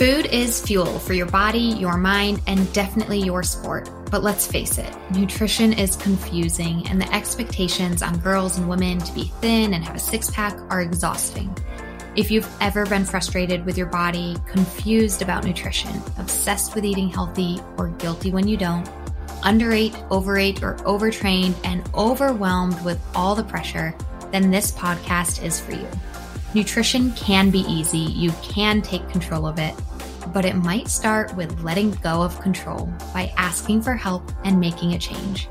Food is fuel for your body, your mind, and definitely your sport. But let's face it, nutrition is confusing, and the expectations on girls and women to be thin and have a six pack are exhausting. If you've ever been frustrated with your body, confused about nutrition, obsessed with eating healthy, or guilty when you don't, underate, overate, or overtrained, and overwhelmed with all the pressure, then this podcast is for you. Nutrition can be easy, you can take control of it, but it might start with letting go of control by asking for help and making a change.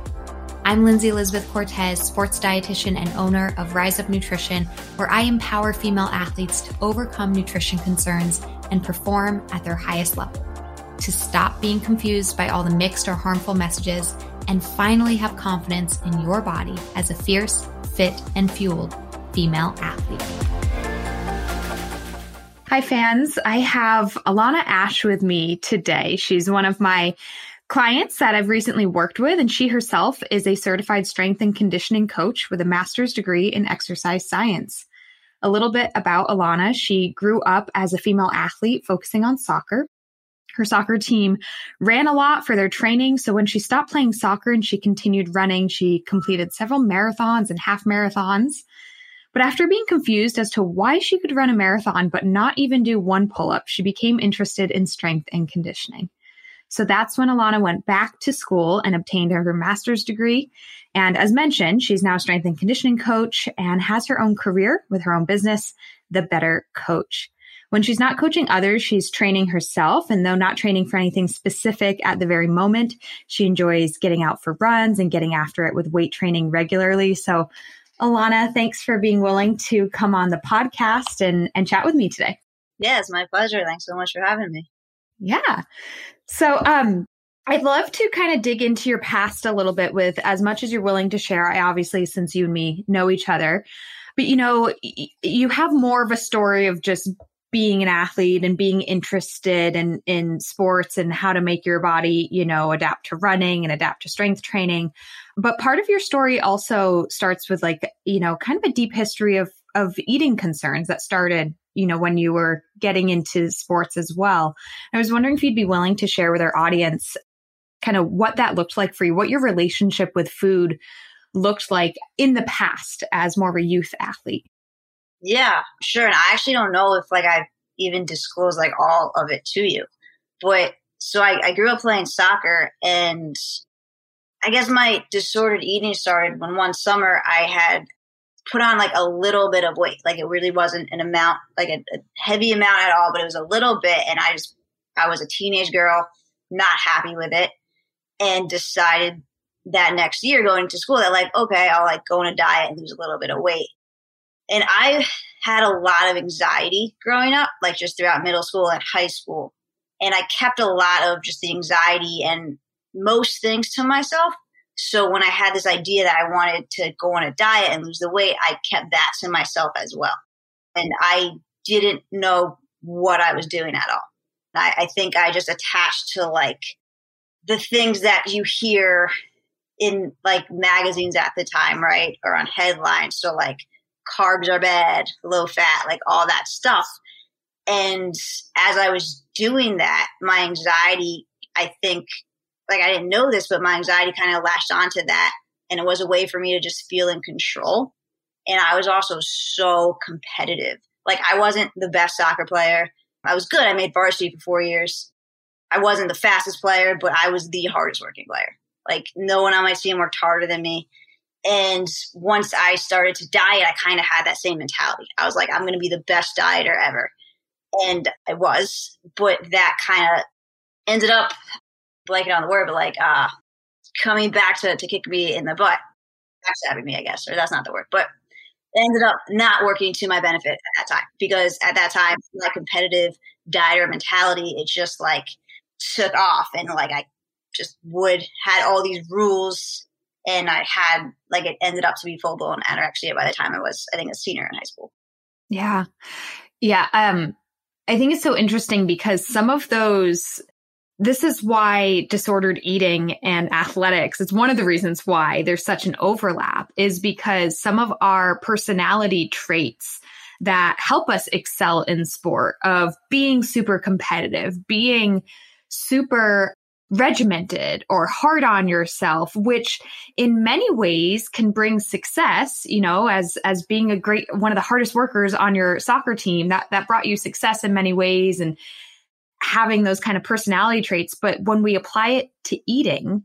I'm Lindsay Elizabeth Cortez, sports dietitian and owner of Rise Up Nutrition, where I empower female athletes to overcome nutrition concerns and perform at their highest level, to stop being confused by all the mixed or harmful messages, and finally have confidence in your body as a fierce, fit, and fueled female athlete. Hi, fans. I have Alana Asch with me today. She's one of my clients that I've recently worked with, and she herself is a certified strength and conditioning coach with a master's degree in exercise science. A little bit about Alana. She grew up as a female athlete focusing on soccer. Her soccer team ran a lot for their training. So when she stopped playing soccer and she continued running, she completed several marathons and half marathons. But after being confused as to why she could run a marathon but not even do one pull up, she became interested in strength and conditioning. So that's when Alana went back to school and obtained her master's degree. And as mentioned, she's now a strength and conditioning coach and has her own career with her own business, The Better Coach. When she's not coaching others, she's training herself. And though not training for anything specific at the very moment, she enjoys getting out for runs and getting after it with weight training regularly. So Alana, thanks for being willing to come on the podcast and, and chat with me today. Yeah, it's my pleasure. Thanks so much for having me. Yeah. So, um, I'd love to kind of dig into your past a little bit with as much as you're willing to share. I obviously, since you and me know each other, but you know, you have more of a story of just being an athlete and being interested in in sports and how to make your body you know adapt to running and adapt to strength training. But part of your story also starts with like you know kind of a deep history of of eating concerns that started you know when you were getting into sports as well. I was wondering if you'd be willing to share with our audience kind of what that looked like for you what your relationship with food looked like in the past as more of a youth athlete yeah, sure. And I actually don't know if like I've even disclosed like all of it to you. But so I, I grew up playing soccer and I guess my disordered eating started when one summer I had put on like a little bit of weight. Like it really wasn't an amount, like a, a heavy amount at all, but it was a little bit. And I just, I was a teenage girl, not happy with it and decided that next year going to school that like, okay, I'll like go on a diet and lose a little bit of weight. And I had a lot of anxiety growing up, like just throughout middle school and high school. And I kept a lot of just the anxiety and most things to myself. So when I had this idea that I wanted to go on a diet and lose the weight, I kept that to myself as well. And I didn't know what I was doing at all. I, I think I just attached to like the things that you hear in like magazines at the time, right? Or on headlines. So like carbs are bad, low fat, like all that stuff. And as I was doing that, my anxiety, I think, like I didn't know this, but my anxiety kind of latched onto that. And it was a way for me to just feel in control. And I was also so competitive. Like I wasn't the best soccer player. I was good. I made varsity for four years. I wasn't the fastest player, but I was the hardest working player. Like no one on my team worked harder than me. And once I started to diet, I kind of had that same mentality. I was like, I'm going to be the best dieter ever. And I was, but that kind of ended up blanking on the word, but like, uh, coming back to, to kick me in the butt, backstabbing me, I guess, or that's not the word, but ended up not working to my benefit at that time because at that time, my competitive dieter mentality, it just like took off and like I just would had all these rules and I had like it ended up to be full blown anorexia by the time I was I think a senior in high school. Yeah. Yeah, um I think it's so interesting because some of those this is why disordered eating and athletics it's one of the reasons why there's such an overlap is because some of our personality traits that help us excel in sport of being super competitive, being super regimented or hard on yourself which in many ways can bring success you know as as being a great one of the hardest workers on your soccer team that that brought you success in many ways and having those kind of personality traits but when we apply it to eating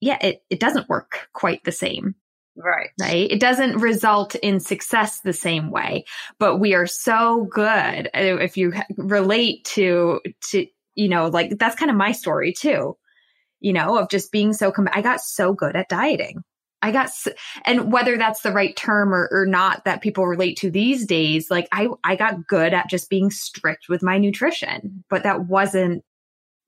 yeah it it doesn't work quite the same Right. Right. It doesn't result in success the same way, but we are so good. Uh, if you relate to, to, you know, like that's kind of my story too, you know, of just being so, com- I got so good at dieting. I got, so, and whether that's the right term or, or not that people relate to these days, like I, I got good at just being strict with my nutrition, but that wasn't,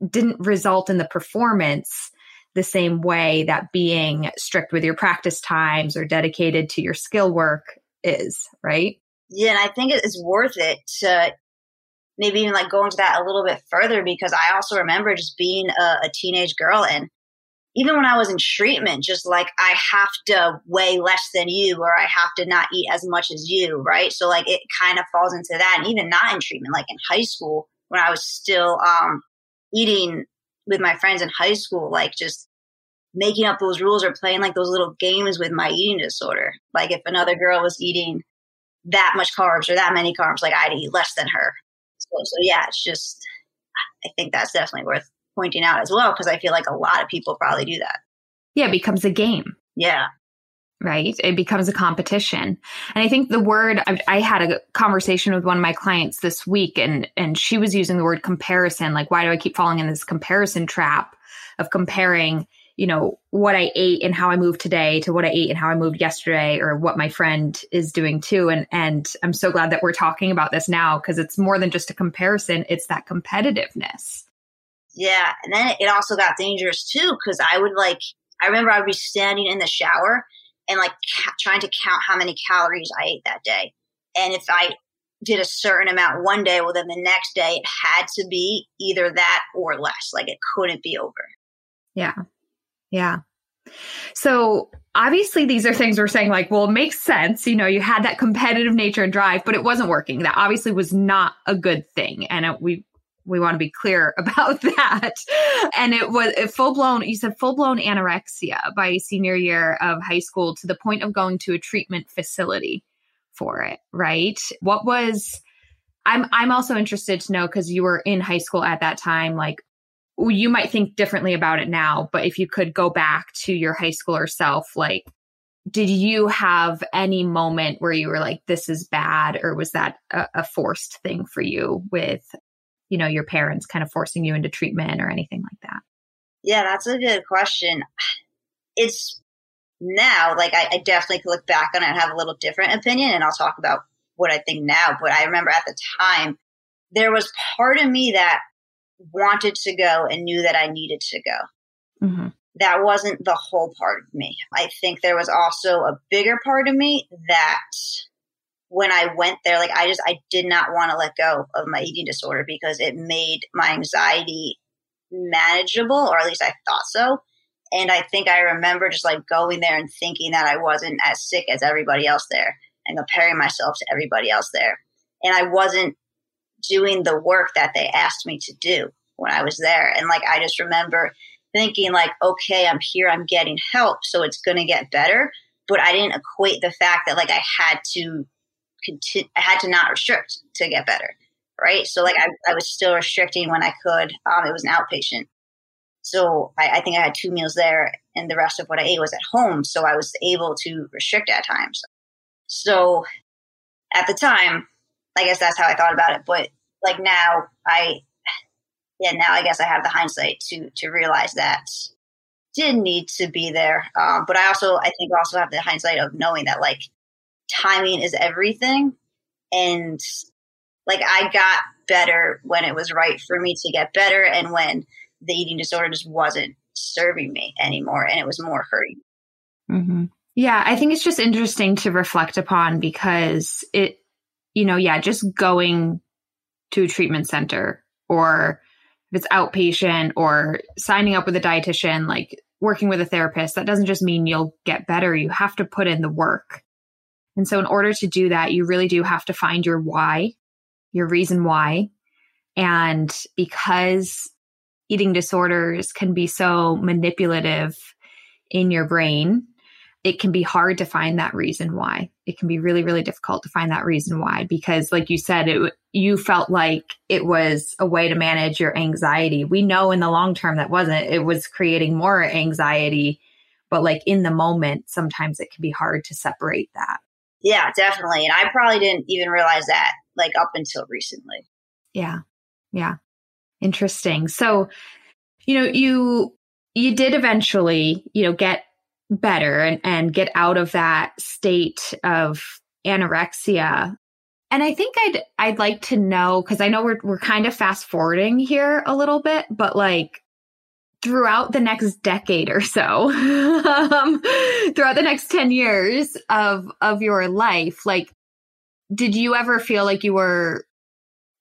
didn't result in the performance the same way that being strict with your practice times or dedicated to your skill work is, right? Yeah, and I think it's worth it to maybe even like go into that a little bit further because I also remember just being a, a teenage girl and even when I was in treatment, just like I have to weigh less than you or I have to not eat as much as you, right? So like it kind of falls into that. And even not in treatment, like in high school, when I was still um, eating with my friends in high school, like just making up those rules or playing like those little games with my eating disorder. Like if another girl was eating that much carbs or that many carbs, like I'd eat less than her. So, so yeah, it's just, I think that's definitely worth pointing out as well because I feel like a lot of people probably do that. Yeah, it becomes a game. Yeah. Right. It becomes a competition. And I think the word I, I, had a conversation with one of my clients this week and, and she was using the word comparison. Like, why do I keep falling in this comparison trap of comparing you know, what I ate and how I moved today to what I ate and how I moved yesterday or what my friend is doing too. And, and I'm so glad that we're talking about this now because it's more than just a comparison. It's that competitiveness. Yeah. And then it also got dangerous too because I would like, I remember I would be standing in the shower and like ca- trying to count how many calories I ate that day. And if I did a certain amount one day, well, then the next day it had to be either that or less. Like it couldn't be over. Yeah. Yeah. So obviously these are things we're saying like, well, it makes sense. You know, you had that competitive nature and drive, but it wasn't working. That obviously was not a good thing. And it, we, we want to be clear about that. And it was full blown, you said full blown anorexia by senior year of high school to the point of going to a treatment facility for it, right? What was, I'm, I'm also interested to know because you were in high school at that time, like you might think differently about it now, but if you could go back to your high schooler self, like, did you have any moment where you were like, this is bad? Or was that a, a forced thing for you with, you know, your parents kind of forcing you into treatment or anything like that? Yeah, that's a good question. It's now, like, I, I definitely could look back on it and have a little different opinion, and I'll talk about what I think now. But I remember at the time, there was part of me that wanted to go and knew that I needed to go. Mm-hmm. That wasn't the whole part of me. I think there was also a bigger part of me that when I went there, like I just, I did not want to let go of my eating disorder because it made my anxiety manageable, or at least I thought so. And I think I remember just like going there and thinking that I wasn't as sick as everybody else there and comparing myself to everybody else there. And I wasn't doing the work that they asked me to do when I was there. And like, I just remember thinking like, okay, I'm here, I'm getting help, so it's going to get better. But I didn't equate the fact that like I had to continue, I had to not restrict to get better. Right. So like I, I was still restricting when I could. Um, it was an outpatient. So I, I think I had two meals there and the rest of what I ate was at home. So I was able to restrict at times. So at the time, I guess that's how I thought about it. But like now, I yeah, now I guess I have the hindsight to to realize that didn't need to be there. Um, but I also I think also have the hindsight of knowing that like timing is everything, and like I got better when it was right for me to get better, and when the eating disorder just wasn't serving me anymore, and it was more hurting. Mm-hmm. Yeah, I think it's just interesting to reflect upon because it you know, yeah, just going to a treatment center or if it's outpatient or signing up with a dietitian, like working with a therapist, that doesn't just mean you'll get better. You have to put in the work. And so, in order to do that, you really do have to find your why, your reason why. And because eating disorders can be so manipulative in your brain, it can be hard to find that reason why. It can be really, really difficult to find that reason why because, like you said, it you felt like it was a way to manage your anxiety. We know in the long term that wasn't. It was creating more anxiety, but like in the moment, sometimes it can be hard to separate that. Yeah, definitely. And I probably didn't even realize that like up until recently. Yeah. Yeah. Interesting. So, you know, you you did eventually, you know, get better and, and get out of that state of anorexia. And I think I'd I'd like to know because I know we're we're kind of fast forwarding here a little bit, but like throughout the next decade or so, um, throughout the next 10 years of of your life, like did you ever feel like you were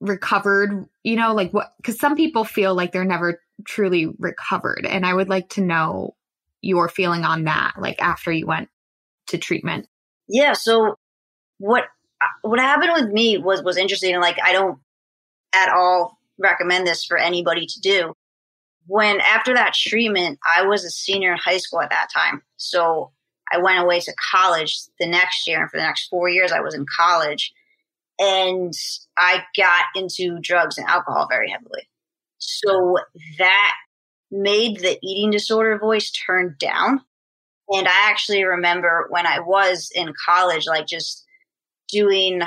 recovered, you know, like what cuz some people feel like they're never truly recovered and I would like to know your feeling on that like after you went to treatment. Yeah, so what what happened with me was was interesting and like I don't at all recommend this for anybody to do. When after that treatment, I was a senior in high school at that time. So I went away to college the next year and for the next 4 years I was in college and I got into drugs and alcohol very heavily. So that made the eating disorder voice turn down. And I actually remember when I was in college, like just doing,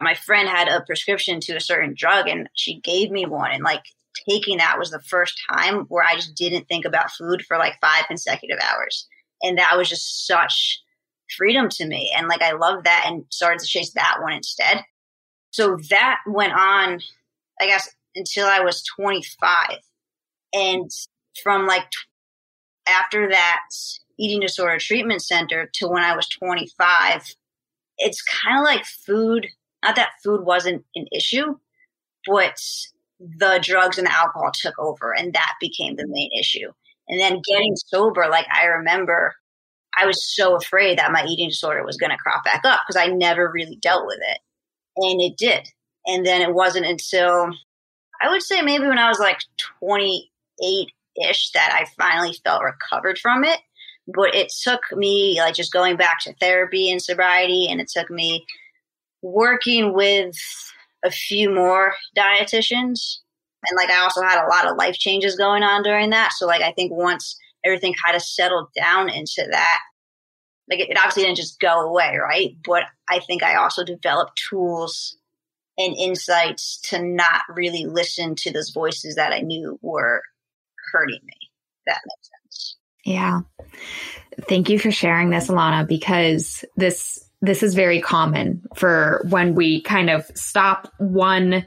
my friend had a prescription to a certain drug and she gave me one. And like taking that was the first time where I just didn't think about food for like five consecutive hours. And that was just such freedom to me. And like I loved that and started to chase that one instead. So that went on, I guess, until I was 25. And from like after that eating disorder treatment center to when I was 25, it's kind of like food. Not that food wasn't an issue, but the drugs and the alcohol took over and that became the main issue. And then getting sober, like I remember I was so afraid that my eating disorder was going to crop back up because I never really dealt with it. And it did. And then it wasn't until I would say maybe when I was like 28 ish that I finally felt recovered from it. But it took me like just going back to therapy and sobriety, and it took me working with a few more dietitians. And like I also had a lot of life changes going on during that. So like I think once everything kind of settled down into that, like it, it obviously didn't just go away, right? But I think I also developed tools and insights to not really listen to those voices that I knew were hurting me. That makes sense. Yeah. Thank you for sharing this, Alana, because this this is very common for when we kind of stop one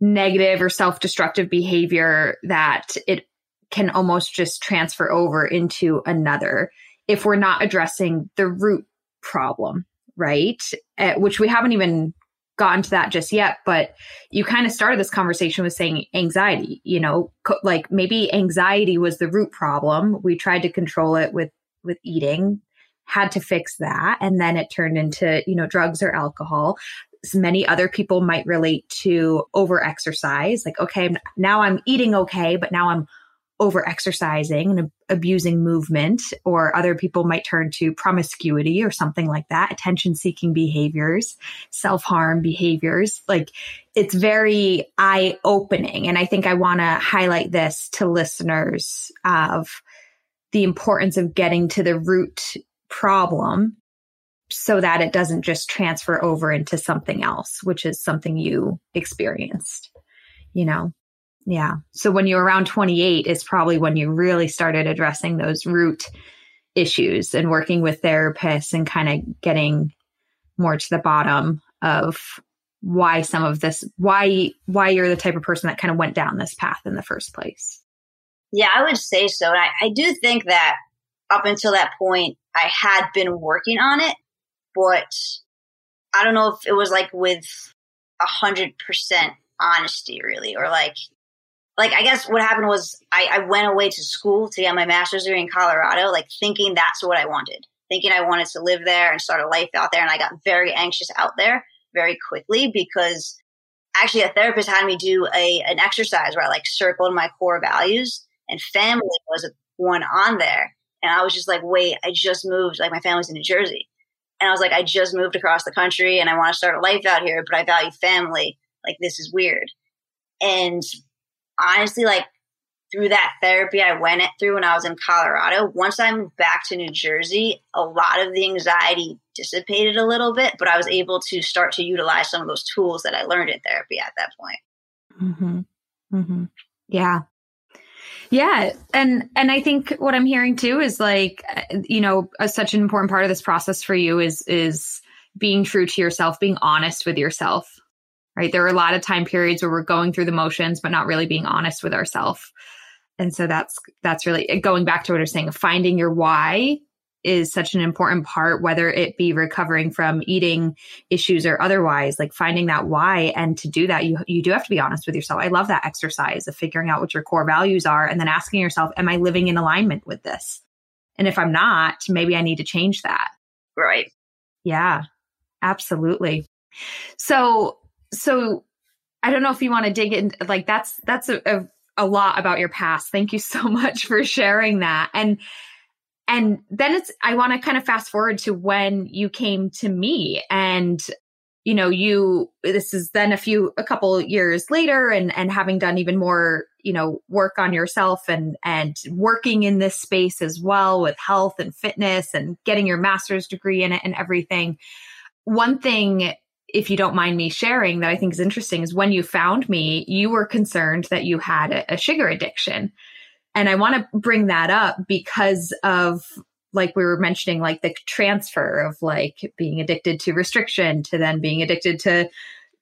negative or self-destructive behavior that it can almost just transfer over into another if we're not addressing the root problem, right? Uh, which we haven't even gotten to that just yet, but you kind of started this conversation with saying anxiety, you know, co- like maybe anxiety was the root problem. We tried to control it with with eating, had to fix that, and then it turned into, you know, drugs or alcohol. Many other people might relate to over exercise, like okay, now I'm eating okay, but now I'm over exercising and ab- abusing movement, or other people might turn to promiscuity or something like that, attention seeking behaviors, self harm behaviors. Like it's very eye opening. And I think I want to highlight this to listeners of the importance of getting to the root problem so that it doesn't just transfer over into something else, which is something you experienced, you know? Yeah. So when you're around 28 is probably when you really started addressing those root issues and working with therapists and kind of getting more to the bottom of why some of this why why you're the type of person that kind of went down this path in the first place yeah i would say so and I, I do think that up until that point i had been working on it but i don't know if it was like with a hundred percent honesty really or like like I guess what happened was I, I went away to school to get my master's degree in Colorado, like thinking that's what I wanted. thinking I wanted to live there and start a life out there. And I got very anxious out there very quickly because actually a therapist had me do a an exercise where I like circled my core values and family was one on there. And I was just like, wait, I just moved. Like my family's in New Jersey. And I was like, I just moved across the country and I want to start a life out here, but I value family. Like this is weird. And honestly, like through that therapy I went it through when I was in Colorado, once I moved back to New Jersey, a lot of the anxiety dissipated a little bit, but I was able to start to utilize some of those tools that I learned in therapy at that point. Mm-hmm. Mm-hmm. Yeah. Yeah, and and I think what I'm hearing too is like you know a, such an important part of this process for you is is being true to yourself, being honest with yourself. Right? There are a lot of time periods where we're going through the motions but not really being honest with ourselves and so that's that's really going back to what you're saying finding your why is such an important part whether it be recovering from eating issues or otherwise like finding that why. And to do that you you do have to be honest with yourself. I love that exercise of figuring out what your core values are and then asking yourself am i living in alignment with this? And if i'm not maybe i need to change that. Right. Yeah absolutely. So so I don't know if you want to dig in like that's that's a, a a lot about your past. Thank you so much for sharing that. And and then it's I want to kind of fast forward to when you came to me and you know you this is then a few a couple years later and and having done even more you know work on yourself and and working in this space as well with health and fitness and getting your master's degree in it and everything one thing if you don't mind me sharing, that I think is interesting is when you found me, you were concerned that you had a, a sugar addiction. And I want to bring that up because of like we were mentioning, like the transfer of like being addicted to restriction to then being addicted to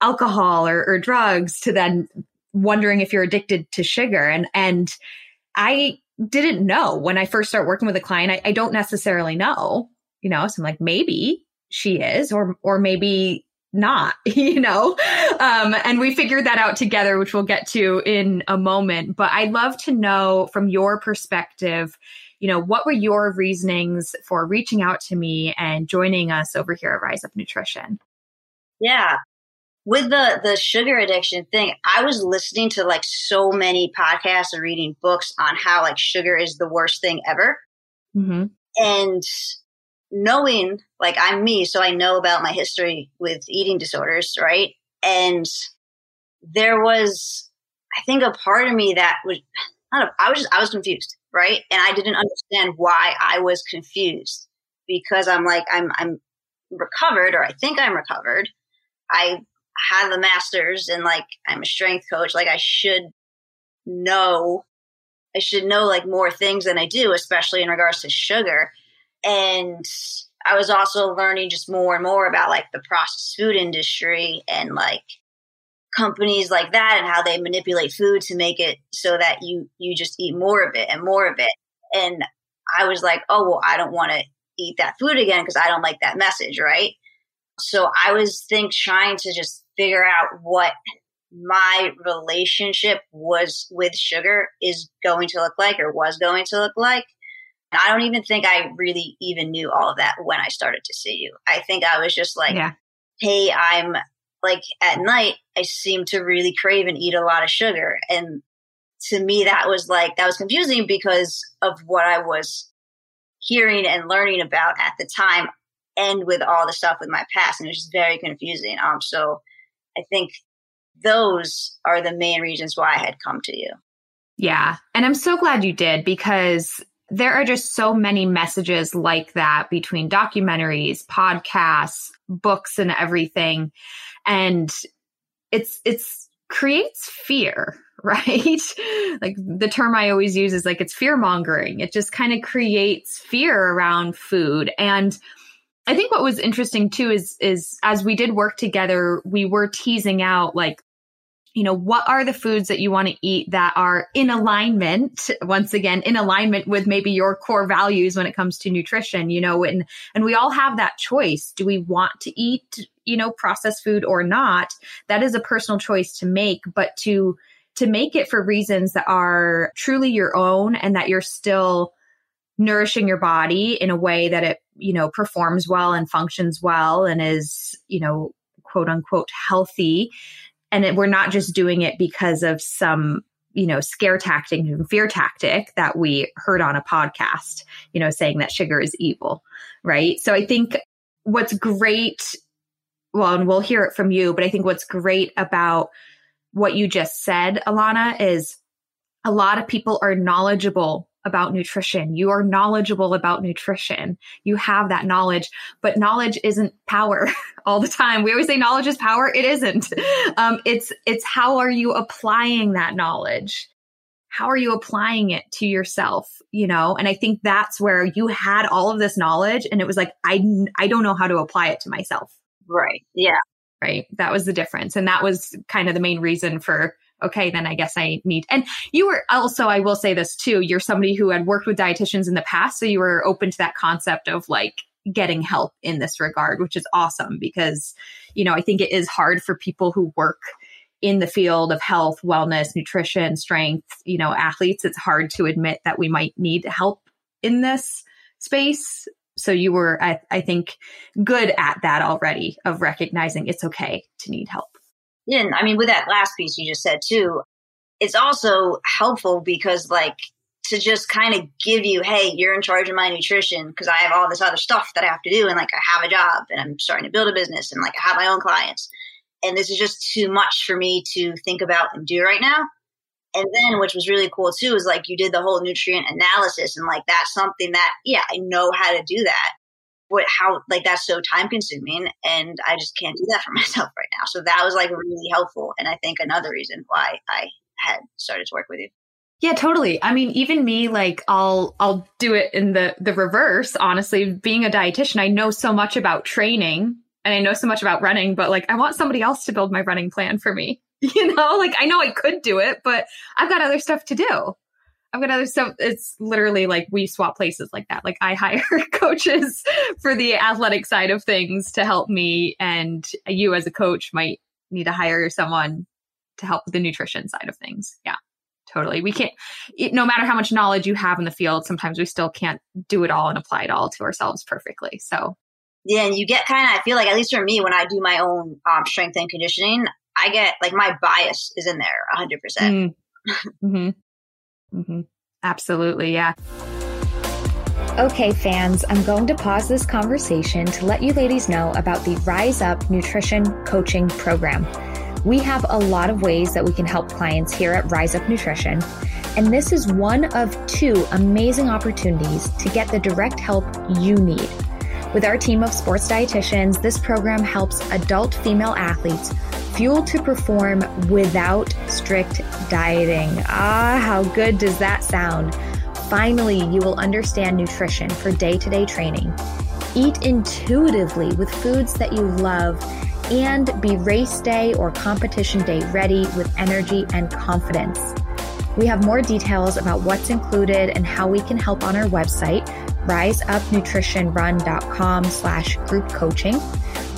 alcohol or, or drugs to then wondering if you're addicted to sugar. And, and I didn't know when I first start working with a client, I, I don't necessarily know, you know, so I'm like, maybe she is, or, or maybe not, you know? Um, and we figured that out together, which we'll get to in a moment. But I'd love to know from your perspective, you know, what were your reasonings for reaching out to me and joining us over here at Rise Up Nutrition? Yeah. With the the sugar addiction thing, I was listening to like so many podcasts and reading books on how like sugar is the worst thing ever. Mm-hmm. And knowing like I'm me, so I know about my history with eating disorders, right? And there was, I think, a part of me that was, I, know, I was just, I was confused, right? And I didn't understand why I was confused because I'm like, I'm, I'm recovered, or I think I'm recovered. I have the masters, and like, I'm a strength coach. Like, I should know, I should know like more things than I do, especially in regards to sugar and I was also learning just more and more about like the processed food industry and like companies like that and how they manipulate food to make it so that you you just eat more of it and more of it. And I was like, oh well, I don't want to eat that food again because I don't like that message, right? So I was think trying to just figure out what my relationship was with sugar is going to look like or was going to look like I don't even think I really even knew all of that when I started to see you. I think I was just like, yeah. hey, I'm like at night, I seem to really crave and eat a lot of sugar. And to me, that was like, that was confusing because of what I was hearing and learning about at the time and with all the stuff with my past. And it was just very confusing. Um, so I think those are the main reasons why I had come to you. Yeah. And I'm so glad you did because there are just so many messages like that between documentaries, podcasts, books and everything. And it's it's creates fear, right? like the term I always use is like it's fear mongering. It just kind of creates fear around food. And I think what was interesting too is is as we did work together, we were teasing out like you know, what are the foods that you want to eat that are in alignment, once again, in alignment with maybe your core values when it comes to nutrition, you know, and, and we all have that choice. Do we want to eat, you know, processed food or not? That is a personal choice to make, but to, to make it for reasons that are truly your own and that you're still nourishing your body in a way that it you know, performs well and functions well and is, you know, quote unquote healthy. And it, we're not just doing it because of some, you know, scare tactic and fear tactic that we heard on a podcast, you know, saying that sugar is evil, right? So I think what's great, well, and we'll hear it from you, but I think what's great about what you just said, Alana, is a lot of people are knowledgeable about nutrition. You are knowledgeable about nutrition. You have that knowledge, but knowledge isn't power all the time. We always say knowledge is power. It isn't. Um, it's, it's how are you applying that knowledge? How are you applying it to yourself? You know, and I think that's where you had all of this knowledge and it was like, I, I don't know how to apply it to myself. Right. Yeah. Right. That was the difference. And that was kind of the main reason for okay, then I guess I need. And you were also, I will say this too, you're somebody who had worked with dietitians in the past. So you were open to that concept of like getting help in this regard, which is awesome because, you know, I think it is hard for people who work in the field of health, wellness, nutrition, strength, you know, athletes. It's hard to admit that we might need help in this space. So you were, I, I think, good at that already of recognizing it's okay to need help. Yeah, and I mean, with that last piece you just said too, it's also helpful because, like, to just kind of give you, hey, you're in charge of my nutrition because I have all this other stuff that I have to do, and like, I have a job and I'm starting to build a business, and like, I have my own clients. And this is just too much for me to think about and do right now. And then, which was really cool too, is like you did the whole nutrient analysis, and like that's something that, yeah, I know how to do that what how like that's so time consuming and I just can't do that for myself right now. So that was like really helpful and I think another reason why I had started to work with you. Yeah, totally. I mean, even me, like I'll I'll do it in the the reverse. Honestly, being a dietitian, I know so much about training and I know so much about running, but like I want somebody else to build my running plan for me. You know, like I know I could do it, but I've got other stuff to do. I've got other stuff. It's literally like we swap places like that. Like I hire coaches for the athletic side of things to help me, and you as a coach might need to hire someone to help with the nutrition side of things. Yeah, totally. We can't, it, no matter how much knowledge you have in the field, sometimes we still can't do it all and apply it all to ourselves perfectly. So, yeah, and you get kind of, I feel like, at least for me, when I do my own um, strength and conditioning, I get like my bias is in there 100%. Mm. Mm-hmm. Mm-hmm. Absolutely. Yeah. Okay, fans, I'm going to pause this conversation to let you ladies know about the Rise Up Nutrition Coaching Program. We have a lot of ways that we can help clients here at Rise Up Nutrition, and this is one of two amazing opportunities to get the direct help you need. With our team of sports dietitians, this program helps adult female athletes fuel to perform without strict dieting. Ah, how good does that sound? Finally, you will understand nutrition for day to day training. Eat intuitively with foods that you love and be race day or competition day ready with energy and confidence. We have more details about what's included and how we can help on our website, riseupnutritionrun.com slash group coaching.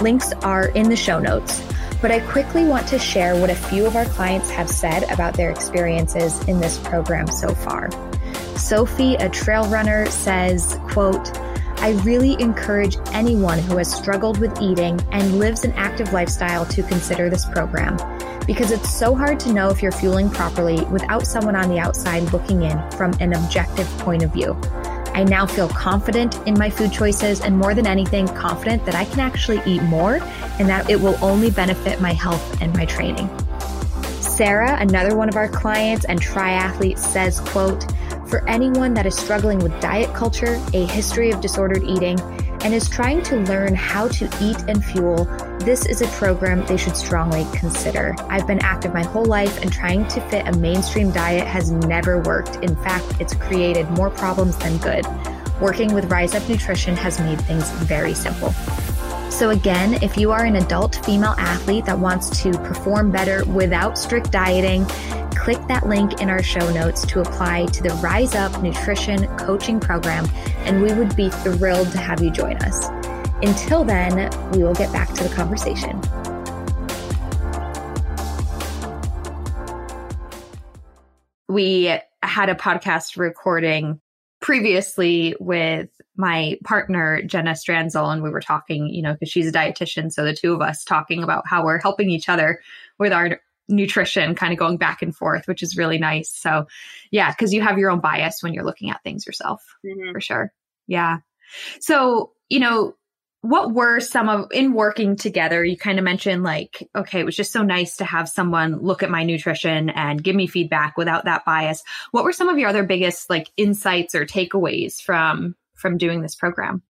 Links are in the show notes. But I quickly want to share what a few of our clients have said about their experiences in this program so far. Sophie, a trail runner, says, quote, I really encourage anyone who has struggled with eating and lives an active lifestyle to consider this program because it's so hard to know if you're fueling properly without someone on the outside looking in from an objective point of view. I now feel confident in my food choices and more than anything, confident that I can actually eat more and that it will only benefit my health and my training. Sarah, another one of our clients and triathlete says, quote, for anyone that is struggling with diet culture, a history of disordered eating, and is trying to learn how to eat and fuel, this is a program they should strongly consider. I've been active my whole life, and trying to fit a mainstream diet has never worked. In fact, it's created more problems than good. Working with Rise Up Nutrition has made things very simple. So, again, if you are an adult female athlete that wants to perform better without strict dieting, click that link in our show notes to apply to the Rise Up Nutrition Coaching Program, and we would be thrilled to have you join us. Until then, we will get back to the conversation. We had a podcast recording previously with my partner Jenna Stranzel and we were talking, you know, because she's a dietitian, so the two of us talking about how we're helping each other with our nutrition kind of going back and forth, which is really nice. So, yeah, because you have your own bias when you're looking at things yourself, mm-hmm. for sure. Yeah. So, you know, what were some of in working together you kind of mentioned like okay it was just so nice to have someone look at my nutrition and give me feedback without that bias. What were some of your other biggest like insights or takeaways from from doing this program?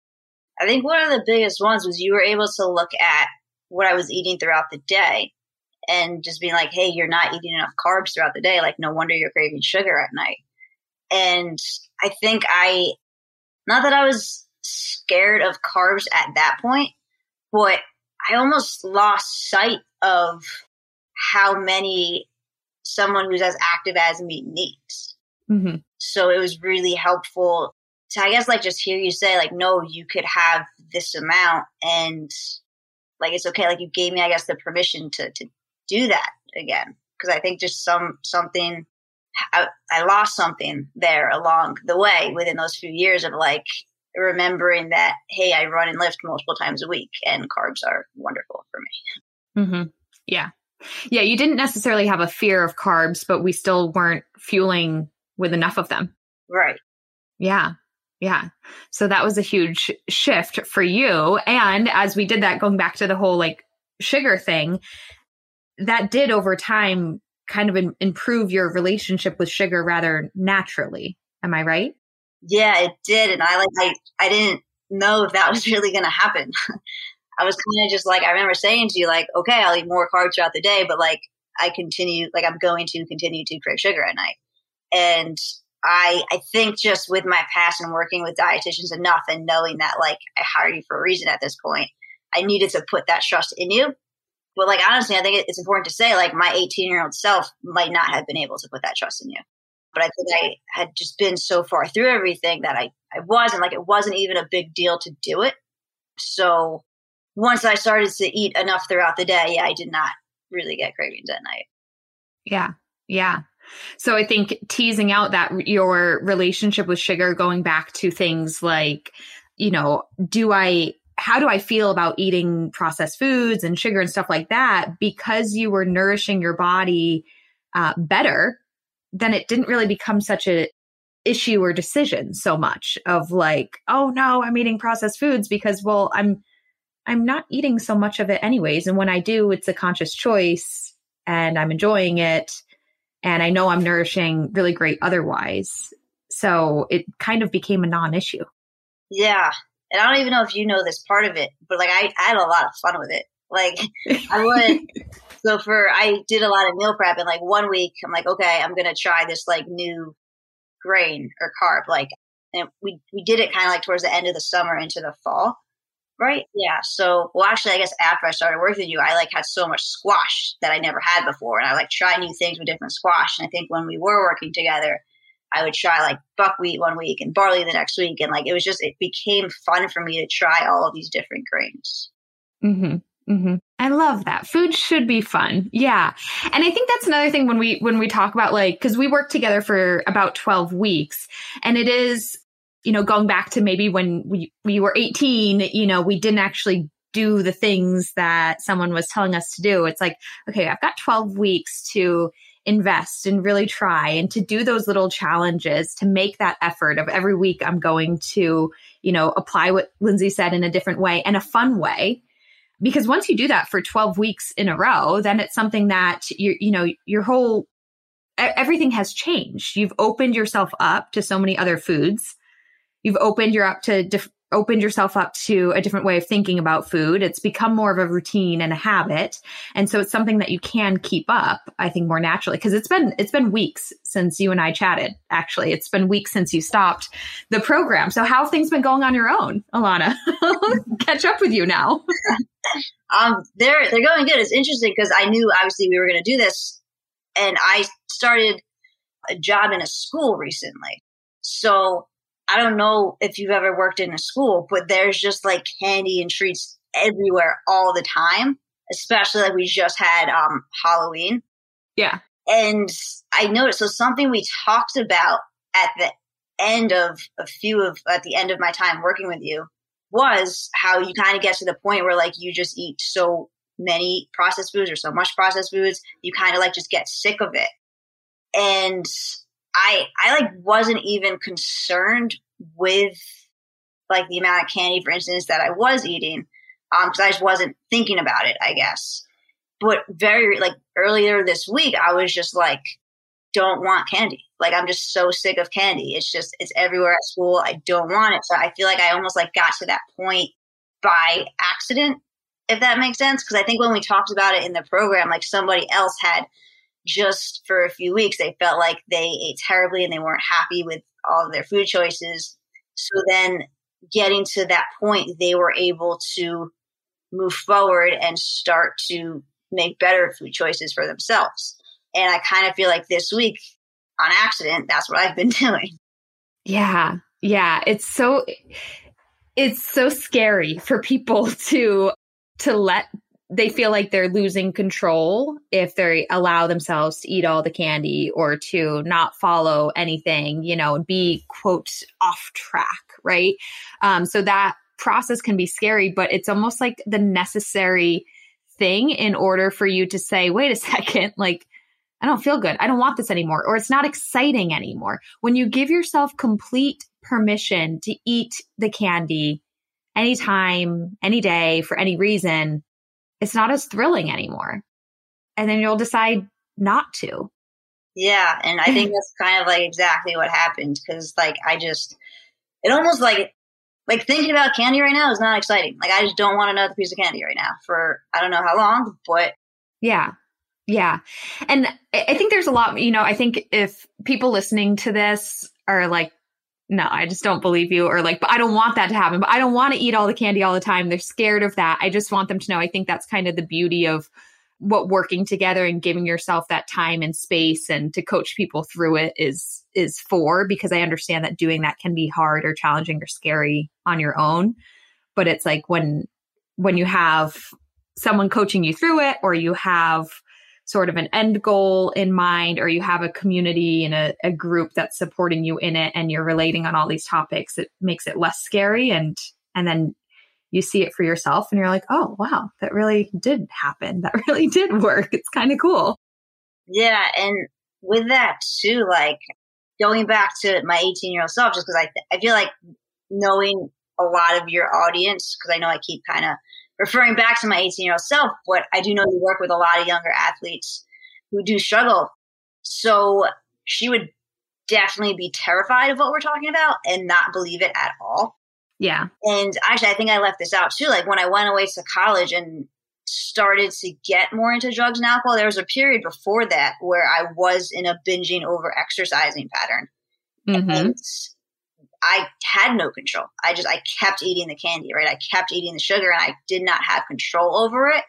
I think one of the biggest ones was you were able to look at what i was eating throughout the day and just being like hey you're not eating enough carbs throughout the day. Like no wonder you're craving sugar at night. And i think i not that i was scared of carbs at that point, but I almost lost sight of how many someone who's as active as me needs. Mm-hmm. So it was really helpful to, I guess, like just hear you say, like, no, you could have this amount and like it's okay. Like you gave me, I guess, the permission to to do that again because I think just some something I, I lost something there along the way within those few years of like remembering that, hey, I run and lift multiple times a week and carbs are wonderful for me. Mm-hmm. Yeah. Yeah. You didn't necessarily have a fear of carbs, but we still weren't fueling with enough of them. Right. Yeah. Yeah. So that was a huge shift for you. And as we did that, going back to the whole like sugar thing, that did over time kind of in, improve your relationship with sugar rather naturally. Am I right? Yeah, it did. And I like, I, I didn't know if that was really going to happen. I was kind of just like, I remember saying to you, like, okay, I'll eat more carbs throughout the day, but like, I continue, like, I'm going to continue to crave sugar at night. And I, I think just with my past and working with dietitians enough and knowing that, like, I hired you for a reason at this point, I needed to put that trust in you. But like, honestly, I think it's important to say, like, my 18 year old self might not have been able to put that trust in you but I think I had just been so far through everything that I, I wasn't like it wasn't even a big deal to do it. So once I started to eat enough throughout the day, yeah, I did not really get cravings at night. Yeah. Yeah. So I think teasing out that your relationship with sugar going back to things like, you know, do I how do I feel about eating processed foods and sugar and stuff like that? Because you were nourishing your body uh, better then it didn't really become such a issue or decision so much of like, oh no, I'm eating processed foods because well, I'm I'm not eating so much of it anyways. And when I do, it's a conscious choice and I'm enjoying it. And I know I'm nourishing really great otherwise. So it kind of became a non issue. Yeah. And I don't even know if you know this part of it, but like I, I had a lot of fun with it. Like I would So for I did a lot of meal prep and like one week I'm like, okay, I'm gonna try this like new grain or carb. Like and we we did it kind of like towards the end of the summer into the fall. Right? Yeah. So well actually I guess after I started working with you, I like had so much squash that I never had before. And I like try new things with different squash. And I think when we were working together, I would try like buckwheat one week and barley the next week. And like it was just it became fun for me to try all of these different grains. Mm-hmm. Mm-hmm. I love that. Food should be fun. Yeah. And I think that's another thing when we when we talk about like cuz we worked together for about 12 weeks and it is you know going back to maybe when we we were 18, you know, we didn't actually do the things that someone was telling us to do. It's like, okay, I've got 12 weeks to invest and really try and to do those little challenges to make that effort of every week I'm going to, you know, apply what Lindsay said in a different way and a fun way because once you do that for 12 weeks in a row then it's something that you you know your whole everything has changed. You've opened yourself up to so many other foods. You've opened your up to opened yourself up to a different way of thinking about food. It's become more of a routine and a habit. And so it's something that you can keep up, I think, more naturally. Cause it's been, it's been weeks since you and I chatted. Actually, it's been weeks since you stopped the program. So how things been going on your own, Alana? Catch up with you now. um, they're, they're going good. It's interesting because I knew obviously we were going to do this and I started a job in a school recently. So I don't know if you've ever worked in a school, but there's just like candy and treats everywhere all the time, especially like we just had um Halloween. Yeah. And I noticed so something we talked about at the end of a few of at the end of my time working with you was how you kind of get to the point where like you just eat so many processed foods or so much processed foods, you kind of like just get sick of it. And I I like wasn't even concerned with like the amount of candy, for instance, that I was eating, um, because I just wasn't thinking about it, I guess. But very like earlier this week, I was just like, don't want candy. Like I'm just so sick of candy. It's just it's everywhere at school. I don't want it. So I feel like I almost like got to that point by accident, if that makes sense. Because I think when we talked about it in the program, like somebody else had just for a few weeks, they felt like they ate terribly and they weren't happy with all of their food choices. So then getting to that point, they were able to move forward and start to make better food choices for themselves. And I kind of feel like this week, on accident, that's what I've been doing. Yeah. Yeah. It's so, it's so scary for people to, to let they feel like they're losing control if they allow themselves to eat all the candy or to not follow anything, you know, be quote off track, right? Um, so that process can be scary, but it's almost like the necessary thing in order for you to say, wait a second, like, I don't feel good. I don't want this anymore, or it's not exciting anymore. When you give yourself complete permission to eat the candy anytime, any day, for any reason, it's not as thrilling anymore. And then you'll decide not to. Yeah. And I think that's kind of like exactly what happened because, like, I just, it almost like, like thinking about candy right now is not exciting. Like, I just don't want another piece of candy right now for I don't know how long, but. Yeah. Yeah. And I think there's a lot, you know, I think if people listening to this are like, no, I just don't believe you. Or like, but I don't want that to happen. But I don't want to eat all the candy all the time. They're scared of that. I just want them to know. I think that's kind of the beauty of what working together and giving yourself that time and space and to coach people through it is is for because I understand that doing that can be hard or challenging or scary on your own. But it's like when when you have someone coaching you through it or you have sort of an end goal in mind or you have a community and a, a, group that's supporting you in it and you're relating on all these topics it makes it less scary and and then you see it for yourself and you're like oh wow that really did happen. That really did work. It's kind of cool. Yeah and with that too like going back to my 18 year old self just because I, I feel like knowing a lot of your audience because i know i keep kind of referring back to my 18 year old self, but I do know you work with a lot of younger athletes who do struggle. So she would definitely be terrified of what we're talking about and not believe it at all. Yeah. And actually, I think I left this out too. Like when I went away to college and started to get more into drugs and alcohol, there was a period before that where I was in a binging over exercising pattern. Mm-hmm. And I had no control. I just I kept eating the candy, right? I kept eating the sugar and I did not have control over it.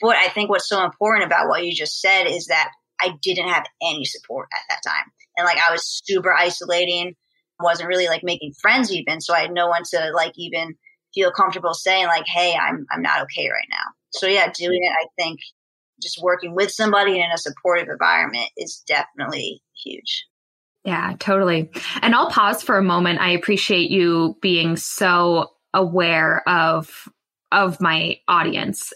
But I think what's so important about what you just said is that I didn't have any support at that time. And like I was super isolating, wasn't really like making friends even, so I had no one to like even feel comfortable saying like, "Hey, I'm I'm not okay right now." So yeah, doing it I think just working with somebody in a supportive environment is definitely huge. Yeah, totally. And I'll pause for a moment. I appreciate you being so aware of of my audience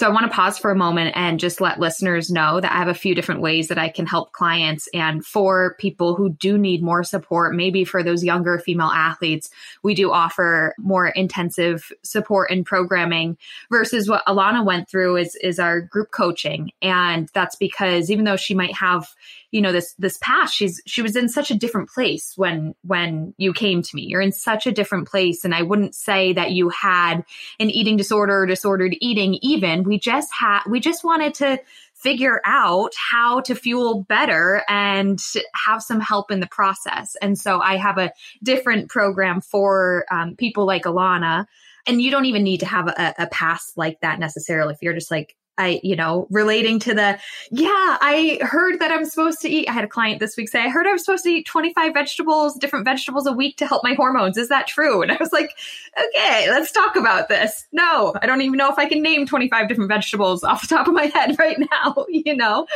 so I want to pause for a moment and just let listeners know that I have a few different ways that I can help clients. And for people who do need more support, maybe for those younger female athletes, we do offer more intensive support and programming versus what Alana went through is, is our group coaching. And that's because even though she might have, you know, this, this past, she's, she was in such a different place when, when you came to me. You're in such a different place. And I wouldn't say that you had an eating disorder or disordered eating even we just had we just wanted to figure out how to fuel better and have some help in the process. And so I have a different program for um, people like Alana. And you don't even need to have a, a past like that necessarily. If you're just like, I, you know, relating to the, yeah, I heard that I'm supposed to eat. I had a client this week say, I heard I was supposed to eat 25 vegetables, different vegetables a week to help my hormones. Is that true? And I was like, okay, let's talk about this. No, I don't even know if I can name 25 different vegetables off the top of my head right now, you know?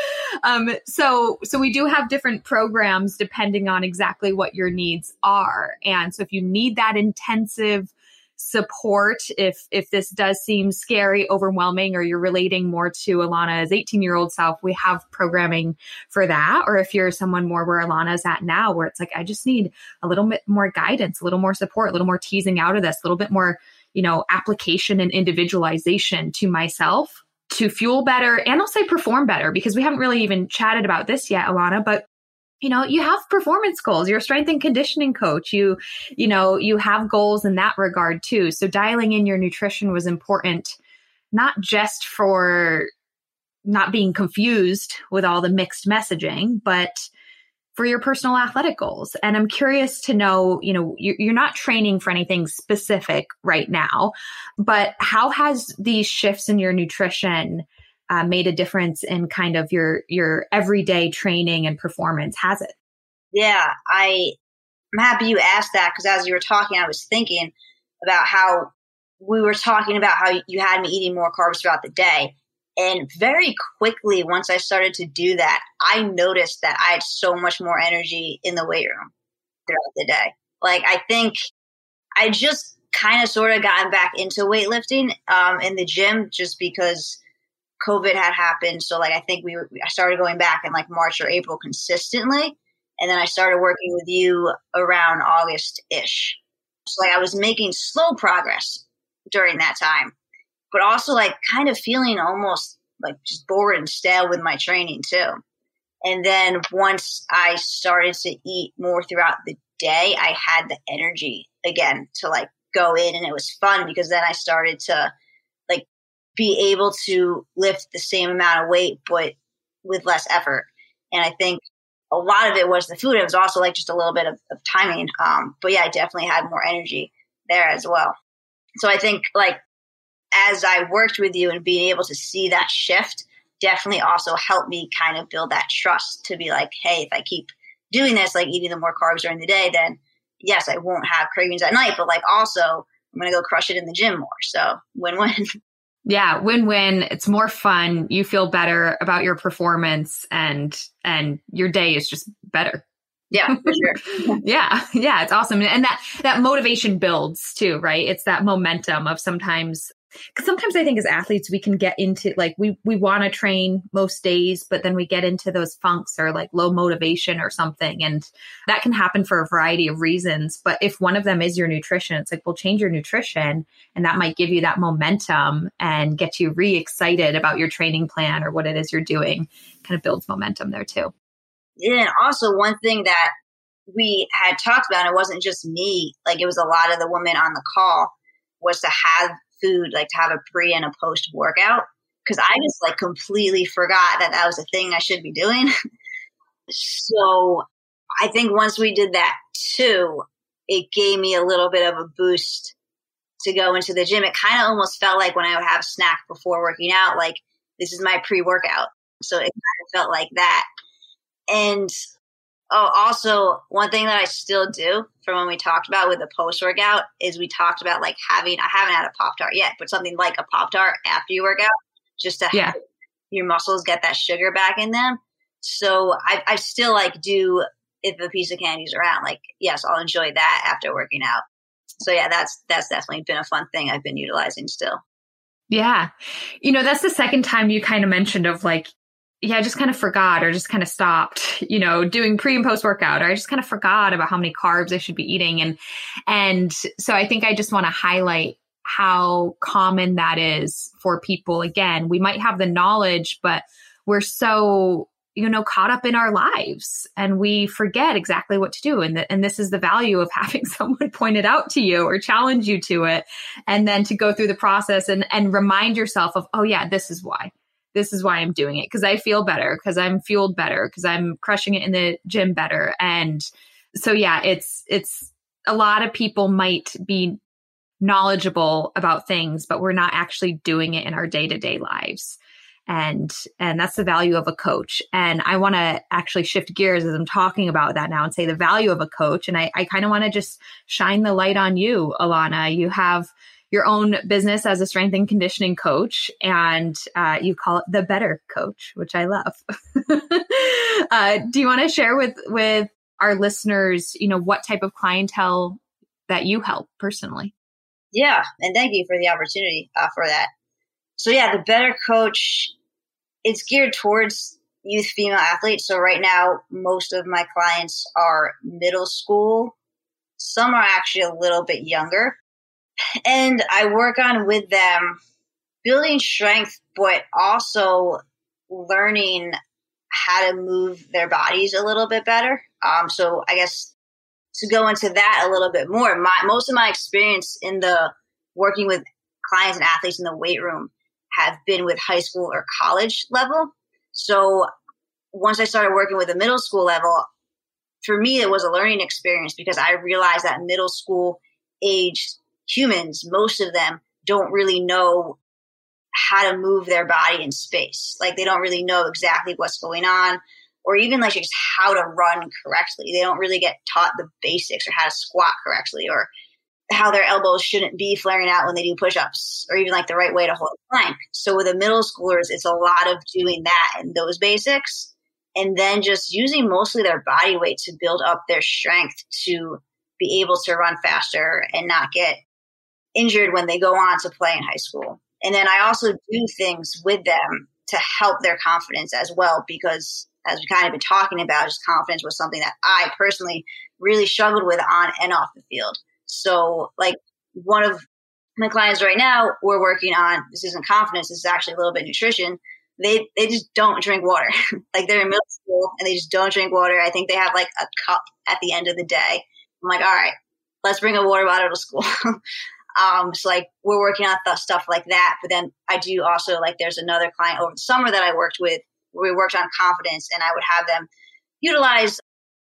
Um, so, so we do have different programs depending on exactly what your needs are. And so if you need that intensive, support if if this does seem scary overwhelming or you're relating more to alana's 18 year old self we have programming for that. Or if you're someone more where alana's at now where it's like i just need a little bit more guidance a little more support a little more teasing out of this a little bit more you know application and individualization to myself to fuel better and say perform better because we haven't really even chatted about this yet alana but you know you have performance goals. You're a strength and conditioning coach. You you know you have goals in that regard too. So dialing in your nutrition was important not just for not being confused with all the mixed messaging but for your personal athletic goals. And i'm curious to know you know you're not training for anything specific right now but how has these shifts in your nutrition uh, made a difference in kind of your your everyday training and performance has it? Yeah i i'm happy you asked that because as you were talking i was thinking about how we were talking about how you had me eating more carbs throughout the day. And very quickly once i started to do that i noticed that i had so much more energy in the weight room throughout the day. Like i think i just kind of sort of gotten back into weightlifting um, in the gym just because COVID had happened. So like I think we I started going back in like March or April consistently, and then I started working with you around August ish. So like I was making slow progress during that time, but also like kind of feeling almost like just bored and stale with my training too. And then once I started to eat more throughout the day, I had the energy again to like go in and it was fun because then I started to be able to lift the same amount of weight, but with less effort. And I think a lot of it was the food. It was also like just a little bit of, of timing. Um, but yeah, I definitely had more energy there as well. So I think like as I worked with you and being able to see that shift definitely also helped me kind of build that trust to be like, hey, if I keep doing this, like eating the more carbs during the day, then yes, I won't have cravings at night, but like also I'm going to go crush it in the gym more. So win win. Yeah, win-win. It's more fun. You feel better about your performance and and your day is just better. Yeah, for sure. yeah, yeah, it's awesome. And that that motivation builds too, right? It's that momentum of sometimes because sometimes I think as athletes we can get into like we we want to train most days, but then we get into those funks or like low motivation or something, and that can happen for a variety of reasons. But if one of them is your nutrition, it's like we'll change your nutrition, and that might give you that momentum and get you re excited about your training plan or what it is you're doing. Kind of builds momentum there too. Yeah, and also one thing that we had talked about, it wasn't just me, like it was a lot of the women on the call, was to have food, like to have a pre and a post workout. Cause I just like completely forgot that that was a thing I should be doing. so I think once we did that too, it gave me a little bit of a boost to go into the gym. It kind of almost felt like when I would have snack before working out, like this is my pre workout. So it kind of felt like that. And Oh, also one thing that I still do from when we talked about with the post workout is we talked about like having I haven't had a pop tart yet, but something like a pop tart after you work out, just to yeah. your muscles get that sugar back in them. So I, I still like do if a piece of candy's around, like yes, I'll enjoy that after working out. So yeah, that's that's definitely been a fun thing I've been utilizing still. Yeah. You know, that's the second time you kind of mentioned of like yeah, I just kind of forgot or just kind of stopped, you know, doing pre and post workout, or I just kind of forgot about how many carbs I should be eating. And, and so I think I just want to highlight how common that is for people. Again, we might have the knowledge, but we're so, you know, caught up in our lives and we forget exactly what to do. And, the, and this is the value of having someone point it out to you or challenge you to it. And then to go through the process and, and remind yourself of, oh yeah, this is why this is why I'm doing it because I feel better, because I'm fueled better, because I'm crushing it in the gym better. And so yeah, it's it's a lot of people might be knowledgeable about things, but we're not actually doing it in our day-to-day lives. and and that's the value of a coach and i want to actually shift gears as i'm talking about that now and say the value of a coach and i, I kind of want to just shine the light on you alana you have your own business as a strength and conditioning coach and uh, you call it the better coach which i love uh, do you want to share with with our listeners you know what type of clientele that you help personally yeah and thank you for the opportunity uh, for that so yeah, the better coach, it's geared towards youth female athletes. So right now, most of my clients are middle school. Some are actually a little bit younger. And I work on with them building strength, but also learning how to move their bodies a little bit better. Um, so I guess to go into that a little bit more, my, most of my experience in the working with clients and athletes in the weight room have been with high school or college level. So once I started working with the middle school level, for me, it was a learning experience because I realized that middle school aged humans, most of them don't really know how to move their body in space. Like they don't really know exactly what's going on or even like just how to run correctly. They don't really get taught the basics or how to squat correctly or how their elbows shouldn't be flaring out when they do push-ups or even like the right way to hold a plank. So with the middle schoolers, it's a lot of doing that and those basics and then just using mostly their body weight to build up their strength to be able to run faster and not get injured when they go on to play in high school. And then I also do things with them to help their confidence as well because as we kind of been talking about, just confidence was something that I personally really struggled with on and off the field. So, like one of my clients right now, we're working on this isn't confidence, this is actually a little bit nutrition. They they just don't drink water. like they're in middle school and they just don't drink water. I think they have like a cup at the end of the day. I'm like, all right, let's bring a water bottle to school. um, so like we're working on th- stuff like that. But then I do also like there's another client over the summer that I worked with where we worked on confidence, and I would have them utilize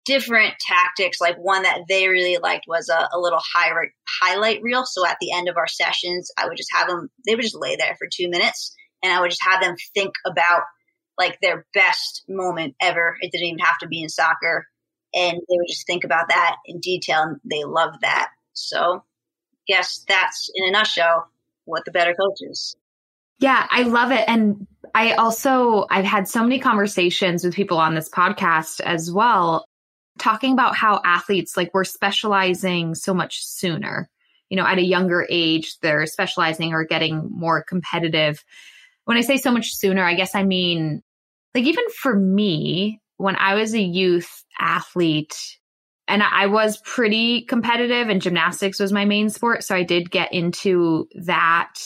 different tactics. Like one that they really liked was a, a little highlight highlight reel. So at the end of our sessions, I would just have them. They would just lay there for two minutes, and I would just have them think about like their best moment ever. It didn't even have to be in soccer, and they would just think about that in detail. And they loved that. So, yes, that's in a nutshell what the better coach is. Yeah, I love it. And I also I've had so many conversations with people on this podcast as well talking about how athletes like we're specializing so much sooner you know at a younger age they're specializing or getting more competitive when i say so much sooner i guess i mean like even for me when i was a youth athlete and i was pretty competitive and gymnastics was my main sport so i did get into that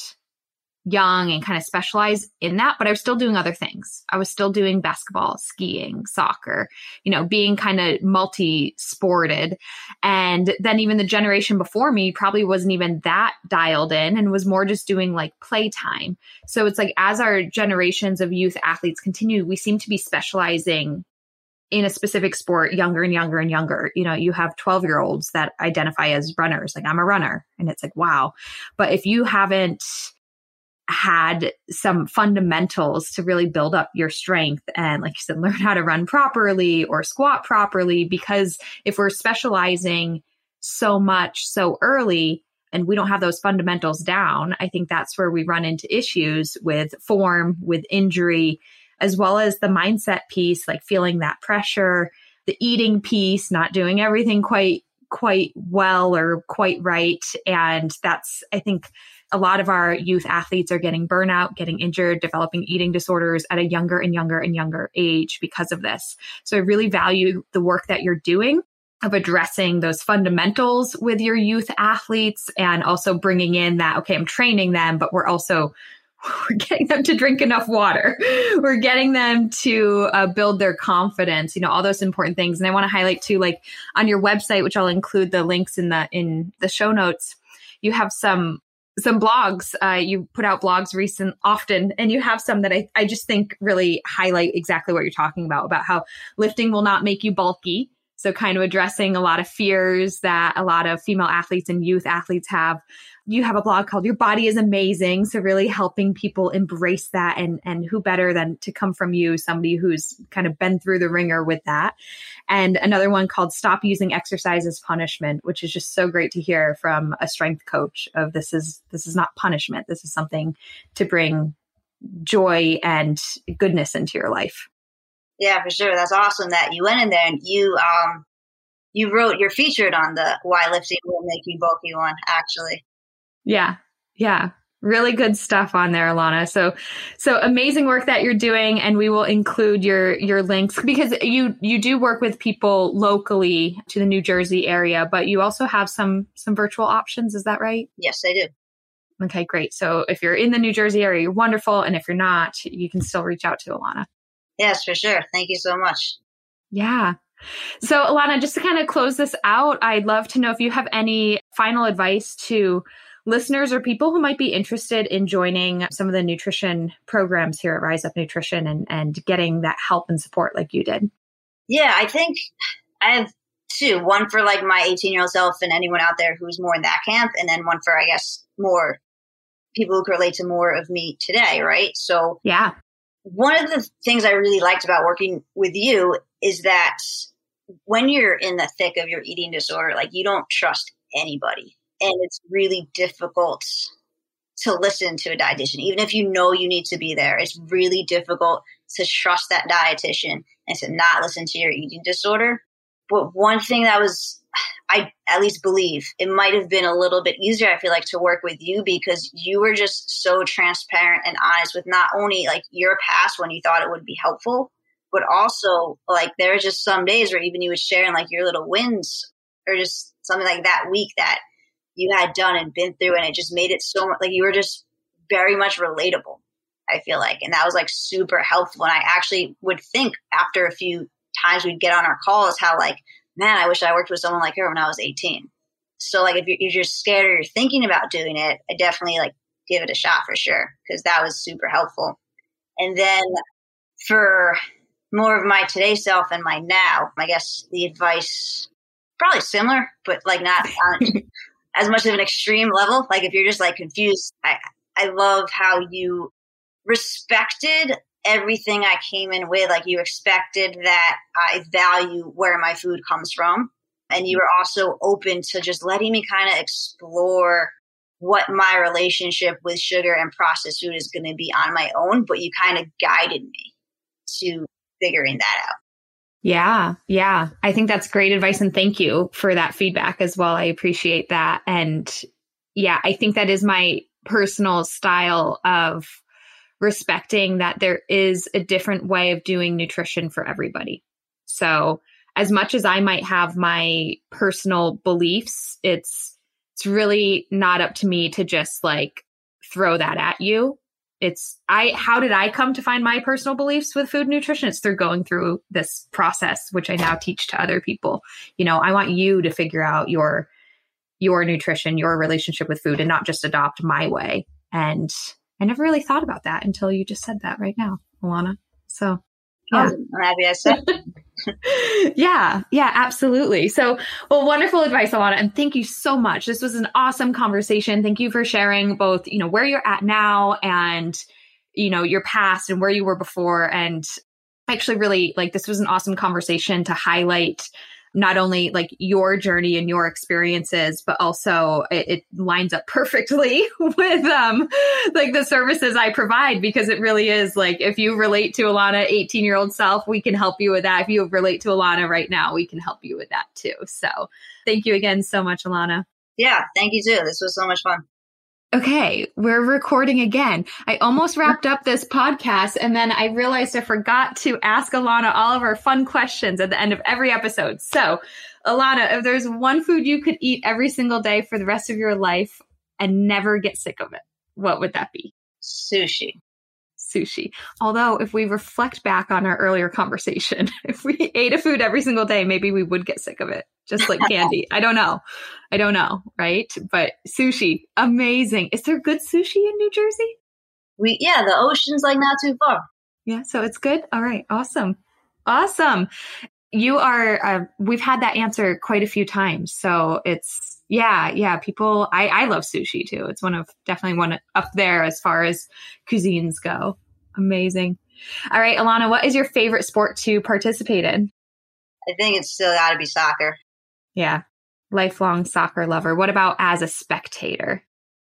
young and kind of specialize in that, but I was still doing other things. I was still doing basketball, skiing, soccer, you know, being kind of multi sported. And then even the generation before me probably wasn't even that dialed in and was more just doing like playtime. So it's like as our generations of youth athletes continue, we seem to be specializing in a specific sport younger and younger and younger. You know, you have 12 year olds that identify as runners, like I'm a runner. And it's like, wow. But if you haven't, had some fundamentals to really build up your strength and like you said learn how to run properly or squat properly because if we're specializing so much so early and we don't have those fundamentals down i think that's where we run into issues with form with injury as well as the mindset piece like feeling that pressure the eating piece not doing everything quite quite well or quite right and that's i think a lot of our youth athletes are getting burnout, getting injured, developing eating disorders at a younger and younger and younger age because of this. So I really value the work that you're doing of addressing those fundamentals with your youth athletes and also bringing in that, okay, I'm training them, but we're also we're getting them to drink enough water. We're getting them to uh, build their confidence. You know all those important things. And I want to highlight too, like on your website, which I'll include the links in the in the show notes. You have some some blogs. Uh, you put out blogs recent often, and you have some that I, I just think really highlight exactly what you're talking about about how lifting will not make you bulky. So, kind of addressing a lot of fears that a lot of female athletes and youth athletes have. You have a blog called Your Body is Amazing. So, really helping people embrace that. And, and who better than to come from you, somebody who's kind of been through the ringer with that. And another one called Stop Using Exercise as Punishment, which is just so great to hear from a strength coach of this is, this is not punishment. This is something to bring joy and goodness into your life. Yeah, for sure. That's awesome that you went in there and you um you wrote you're featured on the Why Lifting Will Make You Bulky one, actually. Yeah. Yeah. Really good stuff on there, Alana. So so amazing work that you're doing and we will include your your links because you you do work with people locally to the New Jersey area, but you also have some some virtual options, is that right? Yes, I do. Okay, great. So if you're in the New Jersey area, you're wonderful. And if you're not, you can still reach out to Alana. Yes, for sure. Thank you so much. Yeah. So, Alana, just to kind of close this out, I'd love to know if you have any final advice to listeners or people who might be interested in joining some of the nutrition programs here at Rise Up Nutrition and, and getting that help and support like you did. Yeah, I think I have two one for like my 18 year old self and anyone out there who's more in that camp, and then one for, I guess, more people who can relate to more of me today, right? So, yeah one of the things I really liked about working with you is that when you're in the thick of your eating disorder, like you don't trust anybody. And it's really difficult to listen to a dietitian, even if you know you need to be there. It's really difficult to trust that dietitian and to not listen to your eating disorder. But one thing that was I at least believe it might have been a little bit easier, I feel like, to work with you because you were just so transparent and honest with not only like your past when you thought it would be helpful, but also like there were just some days where even you would share in like your little wins or just something like that week that you had done and been through and it just made it so much like you were just very much relatable i feel like. And that was like super helpful. And i actually would think after a few times we'd get on our calls how like man, I wish I worked with someone like her when I was 18. So like if you're, if you're scared or you're thinking about doing it, I definitely like give it a shot for sure because that was super helpful. And then for more of my today self and my now, I guess the advice probably similar, but like not on as much of an extreme level. Like if you're just like confused, I I love how you respected everything I came in with. Like you expected that I value where my food comes from. And you were also open to just letting me kind of explore what my relationship with sugar and processed food is going to be on my own. But you kind of guided me to figuring that out. Yeah, yeah. I think that's great advice. And thank you for that feedback as well. I appreciate that. And yeah, I think that is my personal style of respecting that there is a different way of doing nutrition for everybody. So, as much as I might have my personal beliefs, it's it's really not up to me to just like throw that at you. It's I how did I come to find my personal beliefs with food nutrition? It's through going through this process which I now teach to other people. You know, I want you to figure out your your nutrition, your relationship with food and not just adopt my way. And I never really thought about that until you just said that right now, Alana. So yeah. Oh, I'm happy I said. yeah, yeah, absolutely. So, well, wonderful advice, Alana, and thank you so much. This was an awesome conversation. Thank you for sharing both, you know, where you're at now and you know your past and where you were before. And actually, really like this was an awesome conversation to highlight not only like your journey and your experiences, but also it, it, lines up perfectly with um like the services I provide because it really is like if you relate to Alana 18 year old self, we can help you with that. If you relate to Alana right now, we can help you with that too. So thank you again so much, Alana. Yeah, thank you too. This was so much fun okay, we're recording again. I almost wrapped up this podcast and then I realized I forgot to ask Alana all of our fun questions at the end of every episode. So, Alana, if there's one food you could eat every single day for the rest of your life and never get sick of it, what would that be? Sushi sushi. Although, if we reflect back on our earlier conversation, if we ate a food every single day, maybe we would get sick of it, just like candy. I don't know. I don't know, right? But sushi, amazing. Is there good sushi in New Jersey? We yeah, the ocean's like not too far. Yeah, so it's good. All right, awesome. Awesome. You are, uh, we've had that answer quite a few times. So it's, yeah, yeah. People, I, I love sushi too. It's one of definitely one up there as far as cuisines go. Amazing. All right, Alana, what is your favorite sport to participate in? I think it's still got to be soccer. Yeah, lifelong soccer lover. What about as a spectator?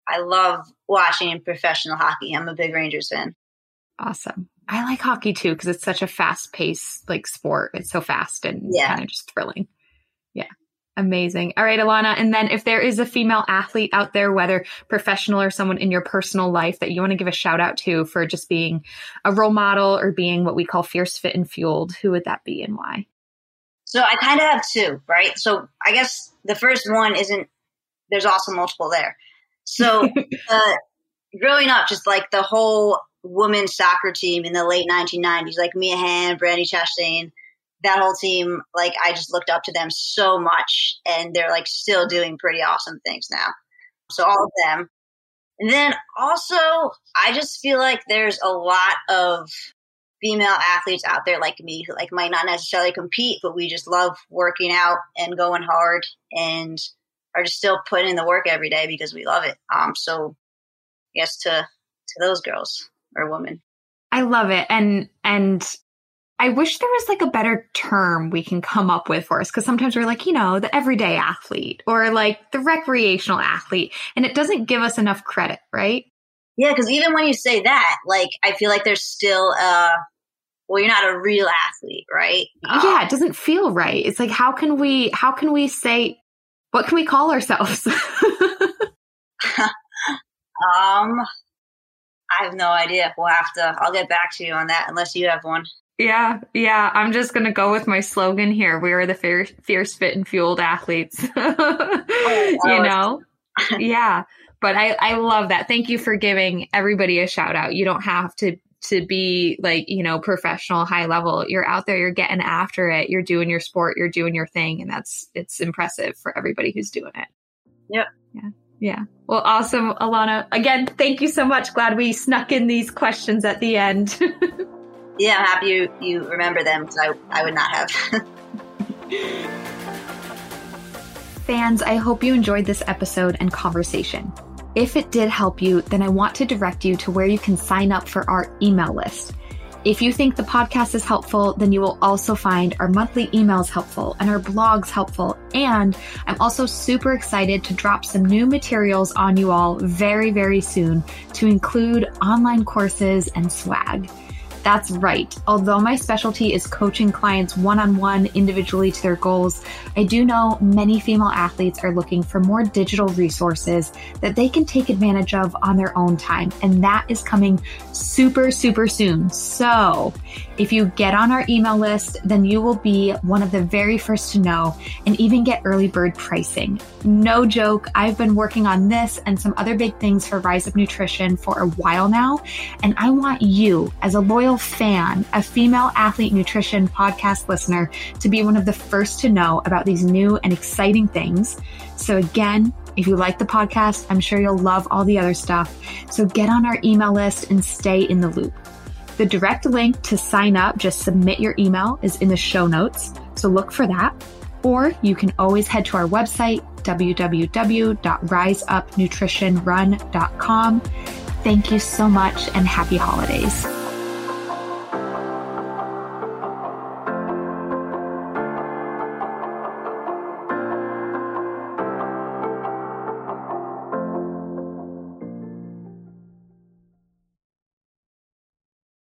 I love watching professional hockey. I'm a big Rangers fan. Awesome. I like hockey too because it's such a fast paced like sport. It's so fast and yeah. kind of just thrilling. Amazing. All right, Alana. And then if there is a female athlete out there, whether professional or someone in your personal life that you want to give a shout out to for just being a role model or being what we call fierce, fit, and fueled, who would that be and why? So I kind of have two, right? So I guess the first one isn't, there's also multiple there. So uh, growing up, just like the whole women's soccer team in the late 1990s, like Mia Hamm, Brandi Chastain, that whole team, like I just looked up to them so much, and they're like still doing pretty awesome things now. So all of them. And then also, I just feel like there's a lot of female athletes out there like me who like might not necessarily compete, but we just love working out and going hard and are just still putting in the work every day because we love it. Um, so yes to to those girls or women. I love it, and and I wish there was like a better term we can come up with for us because sometimes we're like, you know, the everyday athlete or like the recreational athlete, and it doesn't give us enough credit, right? Yeah, because even when you say that, like, I feel like there's still uh well, you're not a real athlete, right? Yeah, it doesn't feel right. It's like how can we how can we say what can we call ourselves? um, I have no idea. We'll have to. I'll get back to you on that unless you have one. Yeah, yeah. I'm just gonna go with my slogan here. We are the fierce, fierce fit, and fueled athletes. oh, you know, yeah. But I, I love that. Thank you for giving everybody a shout out. You don't have to to be like you know professional high level you're out there you're getting after it you're doing your sport you're doing your thing and that's it's impressive for everybody who's doing it yep yeah yeah well awesome alana again thank you so much glad we snuck in these questions at the end yeah i'm happy you, you remember them because I, I would not have fans i hope you enjoyed this episode and conversation if it did help you, then I want to direct you to where you can sign up for our email list. If you think the podcast is helpful, then you will also find our monthly emails helpful and our blogs helpful. And I'm also super excited to drop some new materials on you all very, very soon to include online courses and swag. That's right. Although my specialty is coaching clients one on one individually to their goals, I do know many female athletes are looking for more digital resources that they can take advantage of on their own time. And that is coming super, super soon. So if you get on our email list, then you will be one of the very first to know and even get early bird pricing. No joke. I've been working on this and some other big things for Rise Up Nutrition for a while now. And I want you as a loyal loyal fan, a female athlete nutrition podcast listener, to be one of the first to know about these new and exciting things. So, again, if you like the podcast, I'm sure you'll love all the other stuff. So, get on our email list and stay in the loop. The direct link to sign up, just submit your email, is in the show notes. So, look for that. Or you can always head to our website, www.riseupnutritionrun.com. Thank you so much and happy holidays.